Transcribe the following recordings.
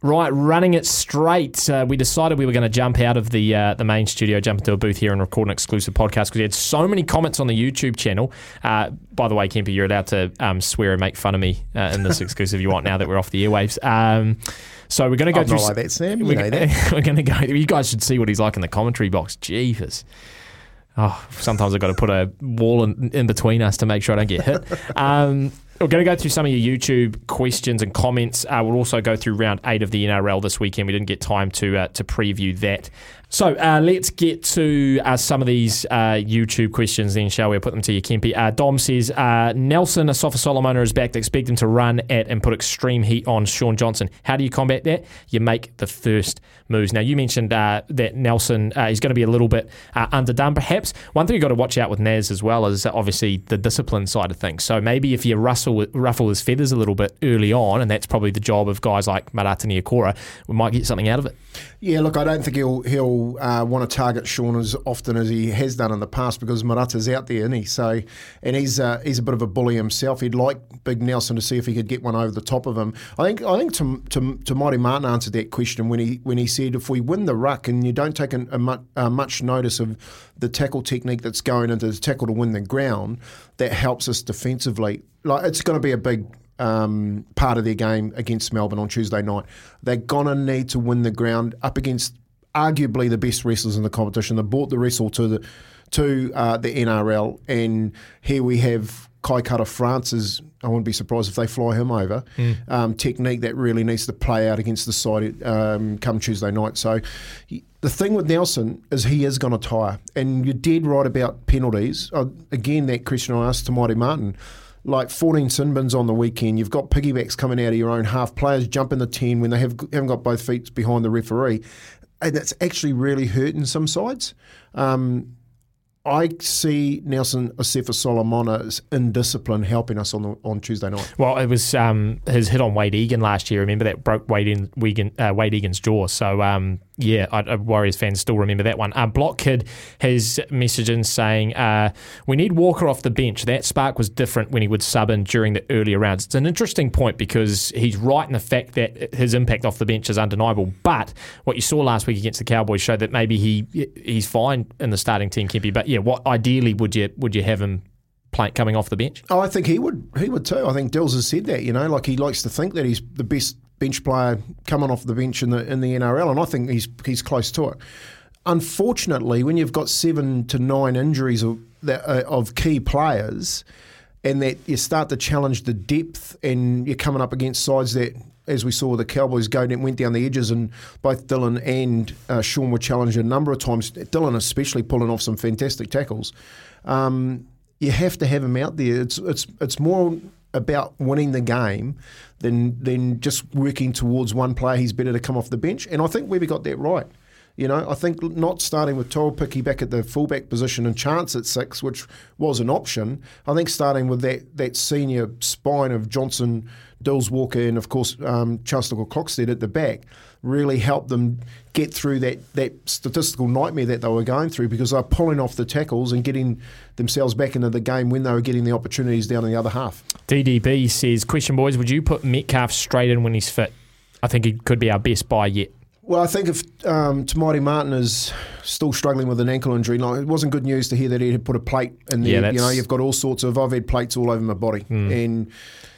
Right, running it straight. Uh, we decided we were going to jump out of the uh, the main studio, jump into a booth here, and record an exclusive podcast because we had so many comments on the YouTube channel. Uh, by the way, Kemper, you're allowed to um, swear and make fun of me uh, in this exclusive you want now that we're off the airwaves. Um, so we're going to go I'm through. not like that, Sam. You we're, know that. we're going to go. You guys should see what he's like in the commentary box. Jeepers. Oh, sometimes I've got to put a wall in, in between us to make sure I don't get hit. Um, we're going to go through some of your YouTube questions and comments. Uh, we'll also go through round eight of the NRL this weekend. We didn't get time to uh, to preview that. So uh, let's get to uh, some of these uh, YouTube questions then, shall we? Put them to you, Kempy. Uh, Dom says, uh, Nelson, Asofa-Solomona is back to expect him to run at and put extreme heat on Shaun Johnson. How do you combat that? You make the first moves. Now, you mentioned uh, that Nelson is going to be a little bit underdone, perhaps. One thing you've got to watch out with Naz as well is obviously the discipline side of things. So maybe if you rustle, ruffle his feathers a little bit early on, and that's probably the job of guys like Marata Niukore, we might get something out of it. Yeah, look, I don't think he'll he'll uh, want to target Shaun as often as he has done in the past because Marata's out there, isn't he? So, and he's uh, he's a bit of a bully himself. He'd like Big Nelson to see if he could get one over the top of him. I think I think to to, to Marty Martin answered that question when he when he said if we win the ruck and you don't take a, a much, uh, much notice of the tackle technique that's going into the tackle to win the ground, that helps us defensively. Like it's going to be a big um, part of their game against Melbourne on Tuesday night. They're gonna need to win the ground up against arguably the best wrestlers in the competition. They brought the wrestle to the to uh, the NRL, and here we have Kai Kara France's. I wouldn't be surprised if they fly him over. Um, technique that really needs to play out against the side um, come Tuesday night. So. he- the thing with Nelson is he is going to tire, and you're dead right about penalties. Uh, again, that question I asked to Mighty Martin like 14 sin bins on the weekend. You've got piggybacks coming out of your own half. Players jump in the 10 when they have, haven't got both feet behind the referee. And it's actually really hurting some sides. Um, I see Nelson Asofa-Solomona's indiscipline helping us on the, on Tuesday night. Well, it was um, his hit on Wayde Egan last year. Remember that broke Wayde, uh, Wayde Egan's jaw. So um, yeah, I, I, Warriors fans still remember that one. Uh, Block Kid has message in saying uh, we need Walker off the bench. That spark was different when he would sub in during the earlier rounds. It's an interesting point because he's right in the fact that his impact off the bench is undeniable. But what you saw last week against the Cowboys showed that maybe he he's fine in the starting team, Kempy. But yeah, what ideally would you would you have him? Play, coming off the bench. Oh, I think he would. He would too. I think Dills has said that. You know, like he likes to think that he's the best bench player coming off the bench in the in the NRL, and I think he's he's close to it. Unfortunately, when you've got seven to nine injuries of that, uh, of key players, and that you start to challenge the depth, and you're coming up against sides that. As we saw, the Cowboys go went down the edges, and both Dylan and uh, Shaun were challenged a number of times. Dylan, especially, pulling off some fantastic tackles. Um, you have to have him out there. It's it's it's more about winning the game than than just working towards one player. He's better to come off the bench, and I think Webby got that right. You know, I think not starting with Tuaupiki back at the fullback position and Chance at six, which was an option. I think starting with that that senior spine of Johnson, Dills Walker, and of course um, Charnze Nicoll-Klokstad at the back really helped them get through that, that statistical nightmare that they were going through because they're pulling off the tackles and getting themselves back into the game when they were getting the opportunities down in the other half. DDB says, question, boys, would you put Metcalf straight in when he's fit? I think he could be our best buy yet. Well, I think if um, Te Maire Martin is still struggling with an ankle injury, like, it wasn't good news to hear that he had put a plate in Yeah, there. you know, you've got all sorts of. I've had plates all over my body, and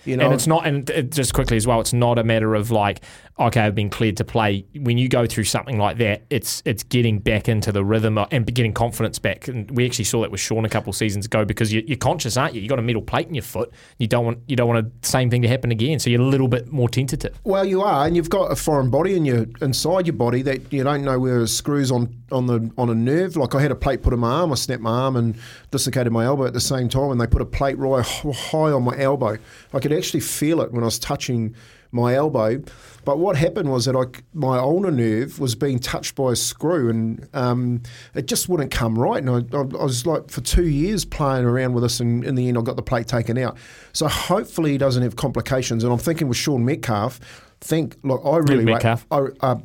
you know, and it's not, and it, just quickly as well, it's not a matter of like, okay, I've been cleared to play. When you go through something like that, it's it's getting back into the rhythm and getting confidence back. And we actually saw that with Shaun a couple of seasons ago because you, you're conscious, aren't you? You got a metal plate in your foot. You don't want you don't want the same thing to happen again. So you're a little bit more tentative. Well, you are, and you've got a foreign body in your inside your body that you don't know where it screws on on the on a nerve. Like I had a plate put in my arm, I snapped my arm and dislocated my elbow at the same time, and they put a plate right high on my elbow. I could actually feel it when I was touching my elbow. But what happened was that I, my ulnar nerve was being touched by a screw, and um, it just wouldn't come right. And I, I, I was like for two years playing around with this, and in the end, I got the plate taken out. So hopefully, he doesn't have complications. And I'm thinking with Sean Metcalf, think look, I really Metcalf. I, uh,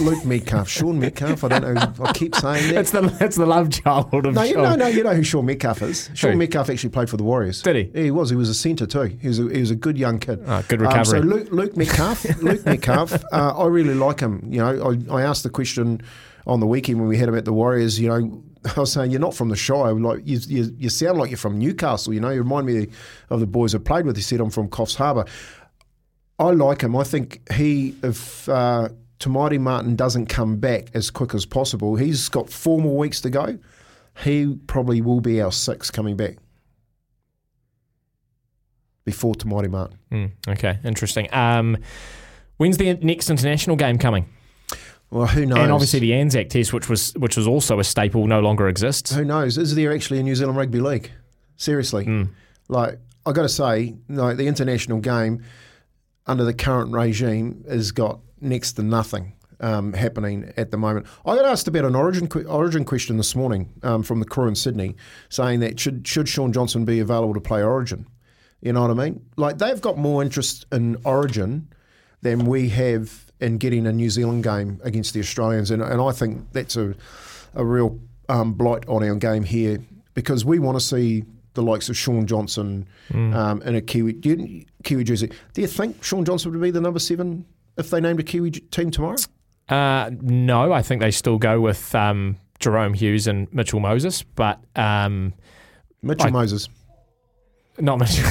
Luke Metcalf, Sean Metcalf. I don't know. I keep saying that. That's the that's the love child of No, you, Sean. no, no, you know who Sean Metcalf is. Sean Who? Metcalf actually played for the Warriors. Did he? Yeah, he was. He was a centre too. He was a, he was a good young kid. Oh, good Um, so. Luke, Luke Metcalf, Luke Metcalf, uh, I really like him. You know, I, I asked the question on the weekend when we had him at the Warriors. You know, I was saying you're not from the Shire. Like you, you, you sound like you're from Newcastle. You know, you remind me of the boys I played with. He said I'm from Coffs Harbour. I like him. I think he, if uh, Te Maire Martin doesn't come back as quick as possible, he's got four more weeks to go. He probably will be our sixth coming back before Te Maire Martin. Mm, okay, interesting. Um, when's the next international game coming? Well, who knows? And obviously the Anzac Test, which was which was also a staple, no longer exists. who knows? Is there actually a New Zealand Rugby League? Seriously, Hmm. like I got to say, like the international game under the current regime has got next to nothing um, happening at the moment. I got asked about an origin origin question this morning um, from the crew in Sydney, saying that should should Shaun Johnson be available to play Origin? You know what I mean? Like they've got more interest in Origin than we have in getting a New Zealand game against the Australians, and, and I think that's a a real um, blight on our game here because we want to see the likes of Shaun Johnson um, in a Kiwi Kiwi jersey. Do you think Shaun Johnson would be the number seven if they named a Kiwi team tomorrow? Uh, no, I think they still go with um, Jahrome Hughes and Mitchell Moses, but um, Mitchell I- Moses. not Mitchell.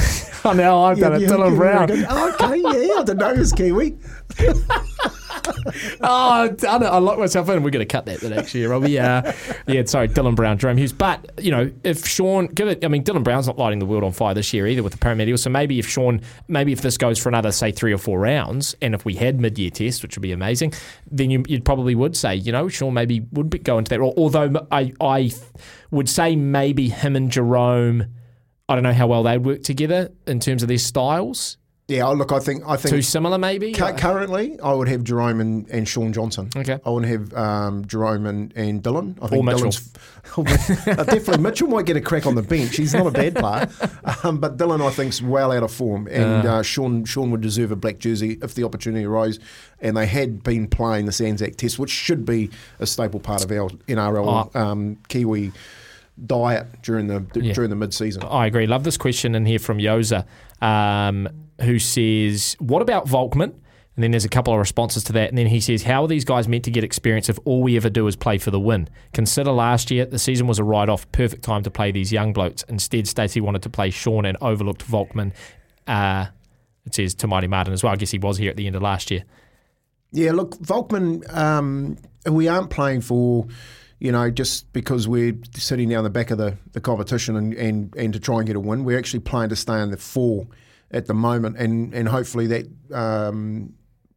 oh, now I've done it. Dylan Brown. Oh, okay, yeah, I didn't know he was Kiwi. Oh, done it. I locked myself in. We're going to cut that bit actually, Robbie. Uh, yeah, sorry, Dylan Brown, Jahrome Hughes. But you know, if Shaun, give it. I mean, Dylan Brown's not lighting the world on fire this year either with the Paramedials. So maybe if Shaun, maybe if this goes for another say three or four rounds, and if we had mid-year test, which would be amazing, then you, you probably would say, you know, Shaun maybe would be, go into that role. Although I, I would say maybe him and Jahrome. I don't know how well they'd work together in terms of their styles. Yeah, oh, look, I think I think Too similar, maybe. Cu- currently, I would have Jahrome and, and Shaun Johnson. Okay. I wouldn't have um, Jahrome and, and Dylan. I Or think Mitchell. Dylan's uh, definitely Mitchell might get a crack on the bench. He's not a bad player, um, but Dylan I think's well out of form, and uh, Shaun Shaun would deserve a black jersey if the opportunity arose. And they had been playing the Sanzac Test, which should be a staple part of our NRL um, Kiwi diet during the Yeah. during the mid season. I agree. Love this question in here from Yoza, um, who says, "What about Volkman?" And then there's a couple of responses to that. And then he says, How are these guys meant to get experience if all we ever do is play for the win? Consider last year, the season was a write off, perfect time to play these young blokes. Instead, Stacey wanted to play Shaun and overlooked Volkman. Uh, it says to Mighty Martin as well. I guess he was here at the end of last year. Yeah, look, Volkman, um, we aren't playing for, you know, just because we're sitting down the back of the, the competition and, and, and to try and get a win. We're actually playing to stay in the four at the moment, and, and hopefully that um,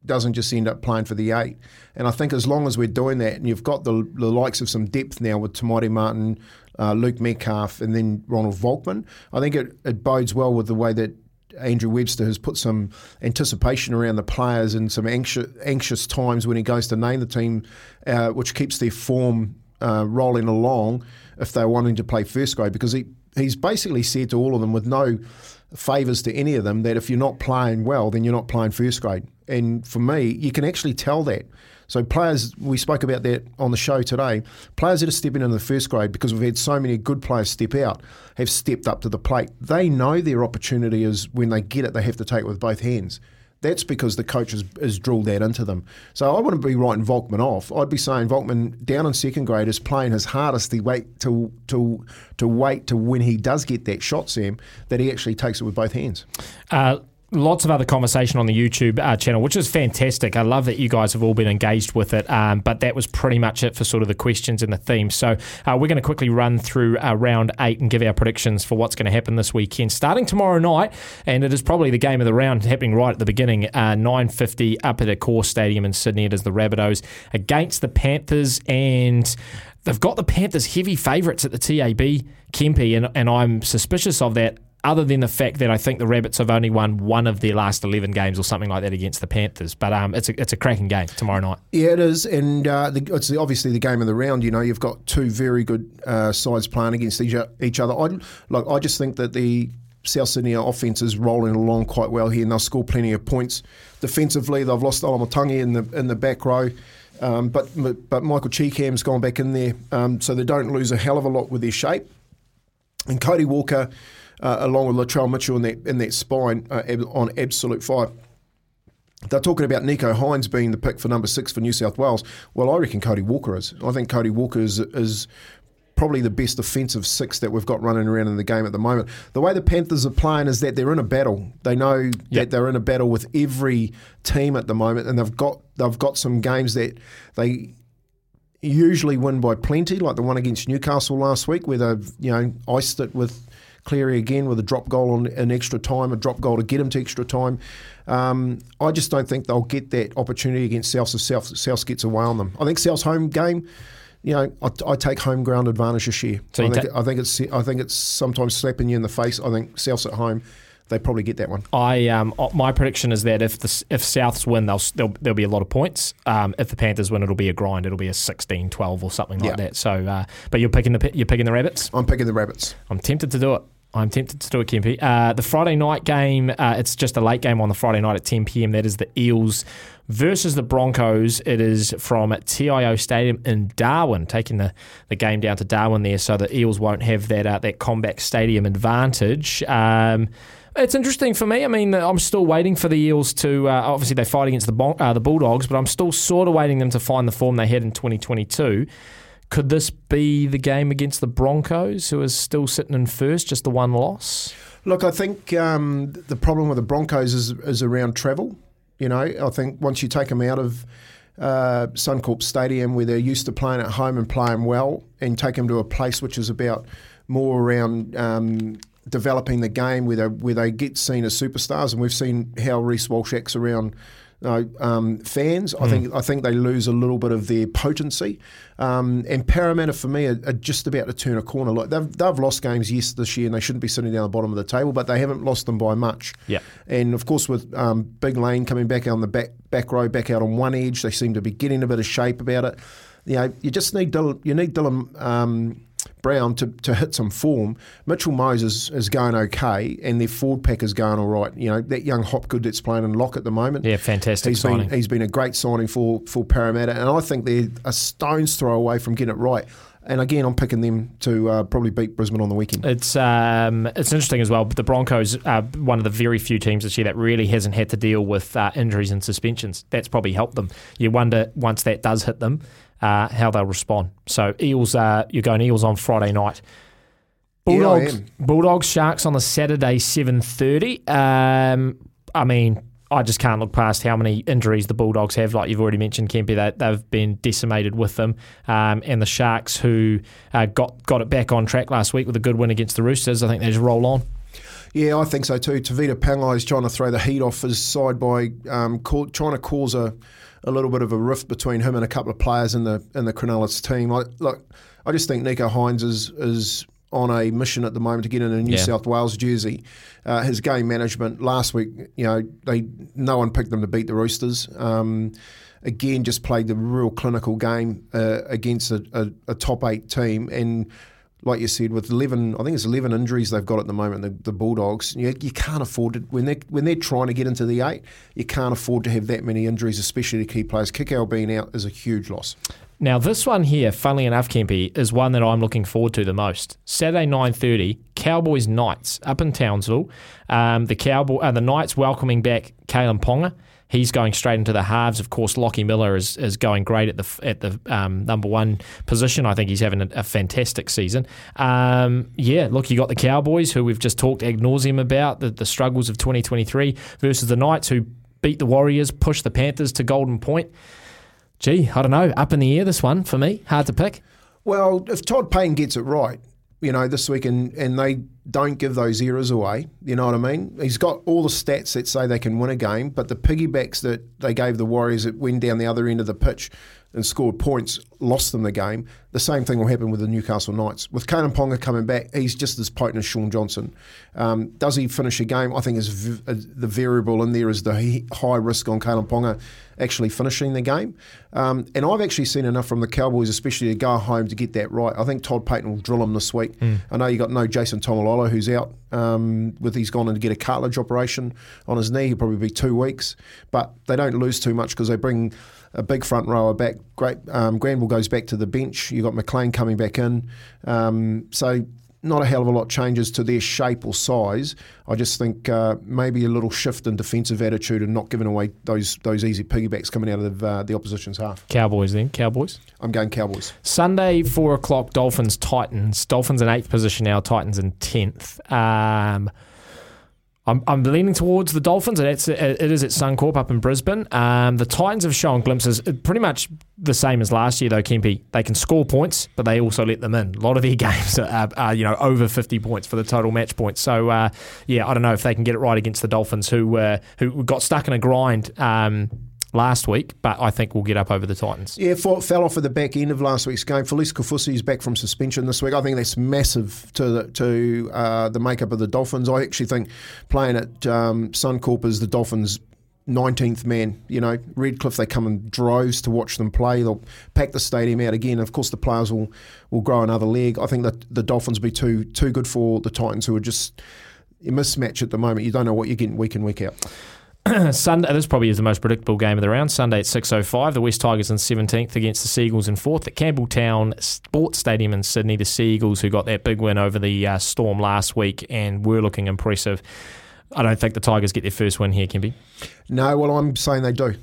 doesn't just end up playing for the eight. And I think as long as we're doing that, and you've got the, the likes of some depth now with Te Maire Martin, uh, Luke Metcalf, and then Ronald Volkman, I think it, it bodes well with the way that Andrew Webster has put some anticipation around the players and some anxious, anxious times when he goes to name the team, uh, which keeps their form uh, rolling along if they're wanting to play first grade. Because he, he's basically said to all of them, with no favours to any of them, that if you're not playing well, then you're not playing first grade. And for me, you can actually tell that. So players, we spoke about that on the show today. Players that are stepping into the first grade because we've had so many good players step out have stepped up to the plate. They know their opportunity is when they get it, they have to take it with both hands. That's because the coach has, has drilled that into them. So I wouldn't be writing Volkman off. I'd be saying Volkman down in second grade is playing his hardest to wait to to to wait to when he does get that shot, Sam, that he actually takes it with both hands. Uh, lots of other conversation on the YouTube uh, channel, which is fantastic. I love that you guys have all been engaged with it. Um, but that was pretty much it for sort of the questions and the theme. So uh, we're going to quickly run through uh, round eight and give our predictions for what's going to happen this weekend, starting tomorrow night. And it is probably the game of the round happening right at the beginning. Uh, Nine fifty up at Accor stadium in Sydney. It is the Rabbitohs against the Panthers and. They've got the Panthers heavy favourites at the TAB, Kempy, and, and I'm suspicious of that other than the fact that I think the Rabbits have only won one of their last 11 games or something like that against the Panthers. But um, it's, a, it's a cracking game tomorrow night. Yeah, it is, and uh, the, it's the, obviously the game of the round. You know, you've got two very good uh, sides playing against each, each other. I like. I just think that the South Sydney offense is rolling along quite well here, and they'll score plenty of points defensively. They've lost Koloamatangi in the in the back row. Um, but but Michael Chee-Kam's gone back in there, um, so they don't lose a hell of a lot with their shape. And Cody Walker, uh, along with Latrell Mitchell in that in that spine uh, on absolute fire. They're talking about Nicho Hynes being the pick for number six for New South Wales. Well, I reckon Cody Walker is. I think Cody Walker is, is probably the best offensive six that we've got running around in the game at the moment. The way the Panthers are playing is that they're in a battle. They know yep. that they're in a battle with every team at the moment, and they've got they've got some games that they usually win by plenty, like the one against Newcastle last week, where they've you know iced it with Cleary again with a drop goal on an extra time, a drop goal to get him to extra time. Um, I just don't think they'll get that opportunity against South if South, South gets away on them. I think South's home game you know, I, I, take home ground advantage this year. So I think, ta- I think it's I think it's sometimes slapping you in the face. I think Souths at home, they probably get that one. I um, my prediction is that if the if Souths win, they'll, there'll, there'll be a lot of points. Um, if the Panthers win, it'll be a grind. It'll be a 16-12 or something like yeah. that. So, uh, but you're picking the you're picking the rabbits. I'm picking the rabbits. I'm tempted to do it. I'm tempted to do it, Kempy. Uh, the Friday night game, uh, it's just a late game on the Friday night at 10 p.m. That is the Eels versus the Broncos. It is from TIO Stadium in Darwin, taking the, the game down to Darwin there, so the Eels won't have that uh, that CommBank Stadium advantage. Um, it's interesting for me. I mean, I'm still waiting for the Eels to. Uh, obviously, they fight against the uh, the Bulldogs, but I'm still sort of waiting them to find the form they had in 2022. Could this be the game against the Broncos, who is still sitting in first, just the one loss? Look, I think um, the problem with the Broncos is, is around travel. You know, I think once you take them out of uh, Suncorp Stadium, where they're used to playing at home and playing well, and take them to a place which is about more around um, developing the game, where they, where they get seen as superstars, and we've seen how Reece Walsh acts around know, um, fans. Mm. I think I think they lose a little bit of their potency. Um, and Parramatta for me are, are, just about to turn a corner. Like they've they've lost games yes this year, and they shouldn't be sitting down the bottom of the table, but they haven't lost them by much. Yeah. And of course with um, Big Lane coming back on the back back row, back out on one edge, they seem to be getting a bit of shape about it. You know, you just need Dylan, you need Dylan. Brown to, to hit some form. Mitchell Moses is going okay, and their forward pack is going all right. You know that young Hopgood that's playing in lock at the moment. Yeah, fantastic he's signing. Been, he's been a great signing for for Parramatta, and I think they're a stone's throw away from getting it right. And again, I'm picking them to uh, probably beat Brisbane on the weekend. It's um, it's interesting as well. But the Broncos are one of the very few teams this year that really hasn't had to deal with uh, injuries and suspensions. That's probably helped them. You wonder once that does hit them, uh, how they'll respond. So Eels, uh, you're going Eels on Friday night. Bulldogs, yeah, Bulldogs, Sharks on the Saturday, seven thirty. Um, I mean, I just can't look past how many injuries the Bulldogs have. Like you've already mentioned, Kempy, they, they've been decimated with them. Um, and the Sharks, who uh, got got it back on track last week with a good win against the Roosters, I think they just roll on. Yeah, I think so too. Tevita Pangai is trying to throw the heat off his side by um, call, trying to cause a a little bit of a rift between him and a couple of players in the in the Cronulla team. I, look, I just think Nicho Hynes is is on a mission at the moment to get in a New yeah. South Wales jersey. Uh, his game management last week, you know, they no one picked them to beat the Roosters. Um, again, just played the real clinical game uh, against a, a, a, top eight team and like you said, with eleven, I think it's eleven injuries they've got at the moment. The, the Bulldogs, you, you can't afford it when they when they're trying to get into the eight. You can't afford to have that many injuries, especially to key players. Kikau being out is a huge loss. Now, this one here, funnily enough, Kempy, is one that I'm looking forward to the most. Saturday, 9.30, Cowboys Knights up in Townsville. Um, the Cowboy, uh, the Knights welcoming back Kalyn Ponga he's going straight into the halves. Of course, Lockie Miller is, is going great at the at the um, number one position. I think he's having a, a fantastic season. Um, yeah, look, you got the Cowboys, who we've just talked ad nauseum about, the, the struggles of 2023, versus the Knights, who beat the Warriors, pushed the Panthers to Golden Point. Gee, I don't know. Up in the air, this one for me. Hard to pick. Well, if Todd Payten gets it right, you know, this week and, and they don't give those errors away. You know what I mean? He's got all the stats that say they can win a game, but the piggybacks that they gave the Warriors that went down the other end of the pitch and scored points, lost them the game. The same thing will happen with the Newcastle Knights. With Kalyn Ponga coming back, he's just as potent as Shaun Johnson. Um, does he finish a game? I think is v- uh, the variable in there is the high risk on Kalyn Ponga actually finishing the game. Um, and I've actually seen enough from the Cowboys, especially to go home to get that right. I think Todd Payten will drill him this week. Mm. I know you got no Jason Taumalolo who's out um, with he's gone to get a cartilage operation on his knee. He'll probably be two weeks, but they don't lose too much because they bring a big front rower back. Great. Um, Granville goes back to the bench. You have got McLean coming back in. Um, so not a hell of a lot changes to their shape or size. I just think uh, maybe a little shift in defensive attitude and not giving away those those easy piggybacks coming out of uh, the opposition's half. Cowboys then, Cowboys. I'm going Cowboys. Sunday, four o'clock, Dolphins, Titans. Dolphins in eighth position now, Titans in tenth. Um, I'm, I'm leaning towards the Dolphins, and it's, it is at Suncorp up in Brisbane. Um, the Titans have shown glimpses, uh, pretty much the same as last year, though. Kempy, they can score points, but they also let them in. A lot of their games are, are you know over 50 points for the total match points. So uh, yeah, I don't know if they can get it right against the Dolphins, who uh, who got stuck in a grind. Um, last week, but I think we'll get up over the Titans. Yeah, fell off at the back end of last week's game. Felise Kaufusi is back from suspension this week. I think that's massive to the, to uh, the makeup of the Dolphins. I actually think playing at um, Suncorp is the Dolphins' 19th man. You know, Redcliffe, they come in droves to watch them play. They'll pack the stadium out again. Of course, the players will, will grow another leg. I think that the Dolphins will be too too good for the Titans, who are just a mismatch at the moment. You don't know what you're getting week in, week out. Sunday, this probably is the most predictable game of the round. Sunday at 6.05, the West Tigers in 17th against the Seagulls in 4th at Campbelltown Sports Stadium in Sydney. The Seagulls, who got that big win over the uh, Storm last week and were looking impressive. I don't think the Tigers get their first win here, Kempy. No, well, I'm saying they do.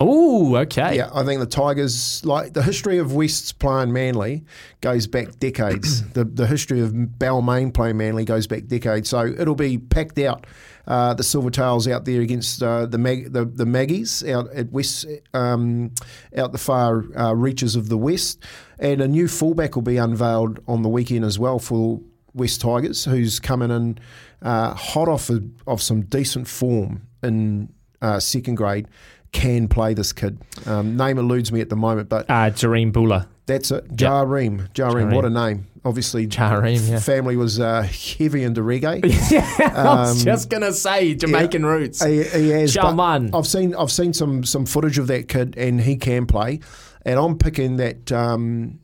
Oh, okay. Yeah, I think the Tigers, like the history of West's playing Manly, goes back decades. the the history of Balmain playing Manly goes back decades. So it'll be packed out. Uh, the Silvertails out there against uh, the, Mag- the the Maggies out at West, um, out the far uh, reaches of the West, and a new fullback will be unveiled on the weekend as well for West Tigers, who's coming in uh, hot off of, of some decent form in uh, second grade can play this kid. Um, name eludes me at the moment, but uh, Jahream Bula. That's it, Jahream. Jareem, what a name! Obviously, Jahream. yeah. family was uh, heavy into reggae. yeah, um, I was um, just gonna say Jamaican yeah, roots. He, he has. I've seen I've seen some some footage of that kid, and he can play. And I'm picking that. Um,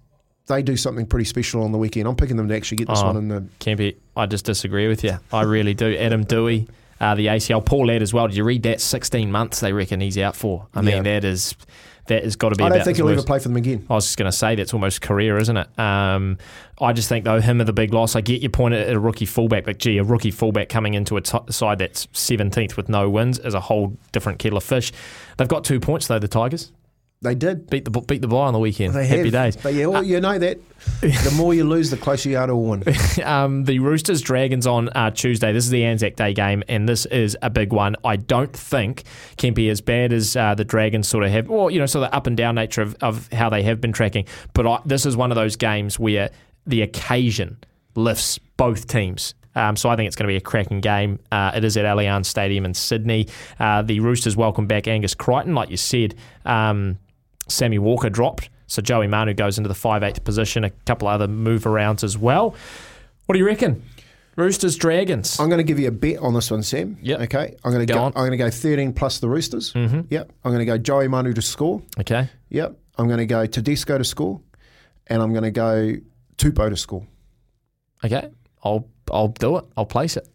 they do something pretty special on the weekend. I'm picking them to actually get this oh, one in the. Kempy, I just disagree with you. I really do. Adam Doueihi uh, the ACL. Paul Ladd as well. Did you read that? 16 months they reckon he's out for. I mean, that is that has got to be. I don't think he'll ever play for them again. I was just going to say that's almost career, isn't it? Um, I just think though him are the big loss. I get your point at a rookie fullback, but gee, a rookie fullback coming into a t- side that's 17th with no wins is a whole different kettle of fish. They've got two points though, the Tigers. They did beat the beat the buy on the weekend. They Happy have. days. But yeah, well, uh, you know that the more you lose, the closer you are to win. um, the Roosters Dragons on uh, Tuesday. This is the Anzac Day game, and this is a big one. I don't think Kempy as bad as uh, the Dragons sort of have, or you know, sort of the up and down nature of, of how they have been tracking. But I, this is one of those games where the occasion lifts both teams. Um, so I think it's going to be a cracking game. Uh, it is at Allianz Stadium in Sydney. Uh, the Roosters welcome back Angus Crichton, like you said. Um, Sammy Walker dropped. So Joey Manu goes into the 5'8 position, a couple other move arounds as well. What do you reckon? Roosters, Dragons. I'm going to give you a bet on this one, Sam. Yeah. Okay. I'm going to go. go I'm going to go 13 plus the Roosters. Mm-hmm. Yep. I'm going to go Joey Manu to score. Okay. Yep. I'm going to go Tedesco to score, and I'm going to go Tupou to score. Okay. I'll I'll do it. I'll place it,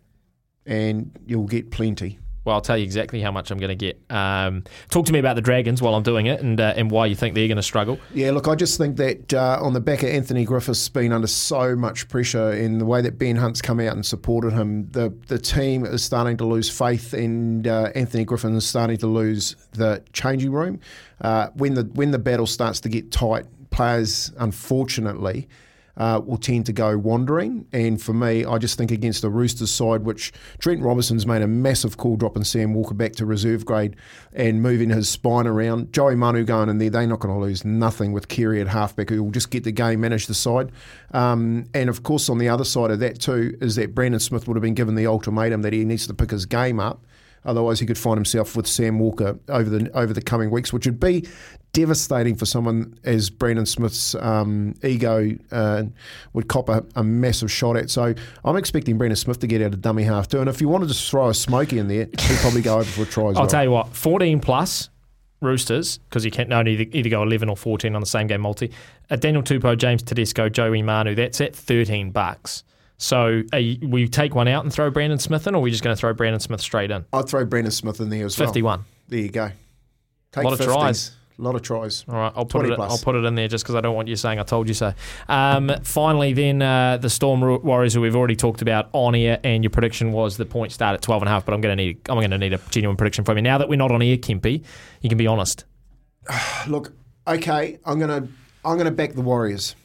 and you'll get plenty. Well, I'll tell you exactly how much I'm going to get. Um, talk to me about the Dragons while I'm doing it and uh, and why you think they're going to struggle. Yeah, look, I just think that uh, on the back of Anthony Griffiths being under so much pressure in the way that Ben Hunt's come out and supported him, the the team is starting to lose faith and uh, Anthony Griffin is starting to lose the changing room. Uh, when the when the battle starts to get tight, players unfortunately uh, will tend to go wandering. And for me, I just think against the Roosters side, which Trent Robinson's made a massive call dropping Sam Walker back to reserve grade and moving his spine around. Joey Manu going in there, they're not going to lose nothing with Keary at halfback, who will just get the game, manage the side. Um, and of course, on the other side of that too, is that Brandon Smith would have been given the ultimatum that he needs to pick his game up. Otherwise, he could find himself with Sam Walker over the over the coming weeks, which would be devastating for someone as Brandon Smith's um, ego uh, would cop a, a, massive shot at. So I'm expecting Brandon Smith to get out of dummy half too. And if you wanted to throw a smoky in there, he'd probably go over for a try as I'll well. tell you what, 14 plus Roosters, because you can't only either, either go 11 or 14 on the same game multi. Uh, Daniel Tupou, James Tedesco, Joey Manu, that's at 13 bucks. So you, we take one out and throw Brandon Smith in, or are we just going to throw Brandon Smith straight in? I'd throw Brandon Smith in there as 51. well. 51. There you go. Take a lot 50s. of tries. A lot of tries. All right, I'll put it. plus. I'll put it in there just because I don't want you saying I told you so. Um, finally, then uh, the Storm Warriors, who we've already talked about on air, and your prediction was the point start at twelve and a half. But I'm going to need. I'm going to need a genuine prediction from you now that we're not on air, Kempy. You can be honest. Look, okay, I'm gonna I'm gonna back the Warriors.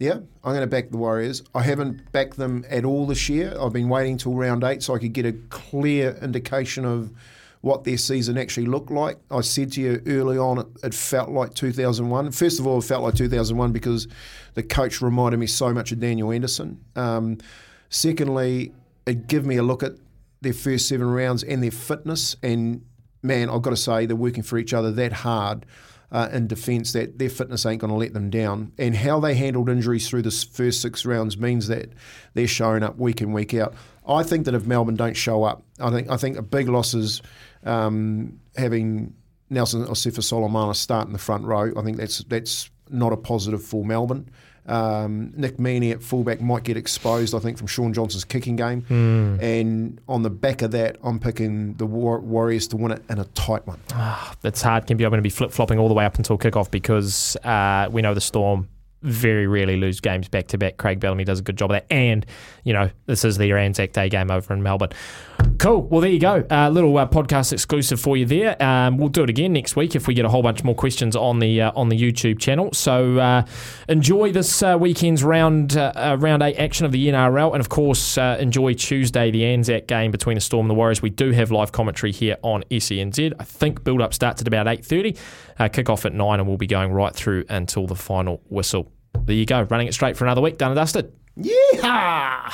Yeah, I'm going to back the Warriors. I haven't backed them at all this year. I've been waiting till round eight so I could get a clear indication of what their season actually looked like. I said to you early on, it, felt like 2001. First of all, it felt like 2001 because the coach reminded me so much of Daniel Anderson. Um, secondly, it gave me a look at their first seven rounds and their fitness. And man, I've got to say, they're working for each other that hard uh, in defence that their fitness ain't going to let them down. And how they handled injuries through the first six rounds means that they're showing up week in, week out. I think that if Melbourne don't show up, I think I think a big loss is um, having Nelson Asofa-Solomona start in the front row. I think that's that's not a positive for Melbourne. Um, Nick Meaney at fullback might get exposed, I think, from Shaun Johnson's kicking game. And on the back of that, I'm picking the War- Warriors to win it in a tight one. It's hard. Can be. I'm going to be flip flopping all the way up until kickoff because uh, we know the Storm very rarely lose games back to back. Craig Bellamy does a good job of that, and you know this is their Anzac Day game over in Melbourne. Cool. Well, there you go. A uh, little uh, podcast exclusive for you there. Um, we'll do it again next week if we get a whole bunch more questions on the uh, on the YouTube channel. So uh, enjoy this uh, weekend's round uh, round eight action of the NRL, and of course enjoy Tuesday the Anzac game between the Storm and the Warriors. We do have live commentary here on SENZ. I think build up starts at about eight thirty. kick off at nine, and we'll be going right through until the final whistle. There you go, running it straight for another week. Done and dusted. Yeah!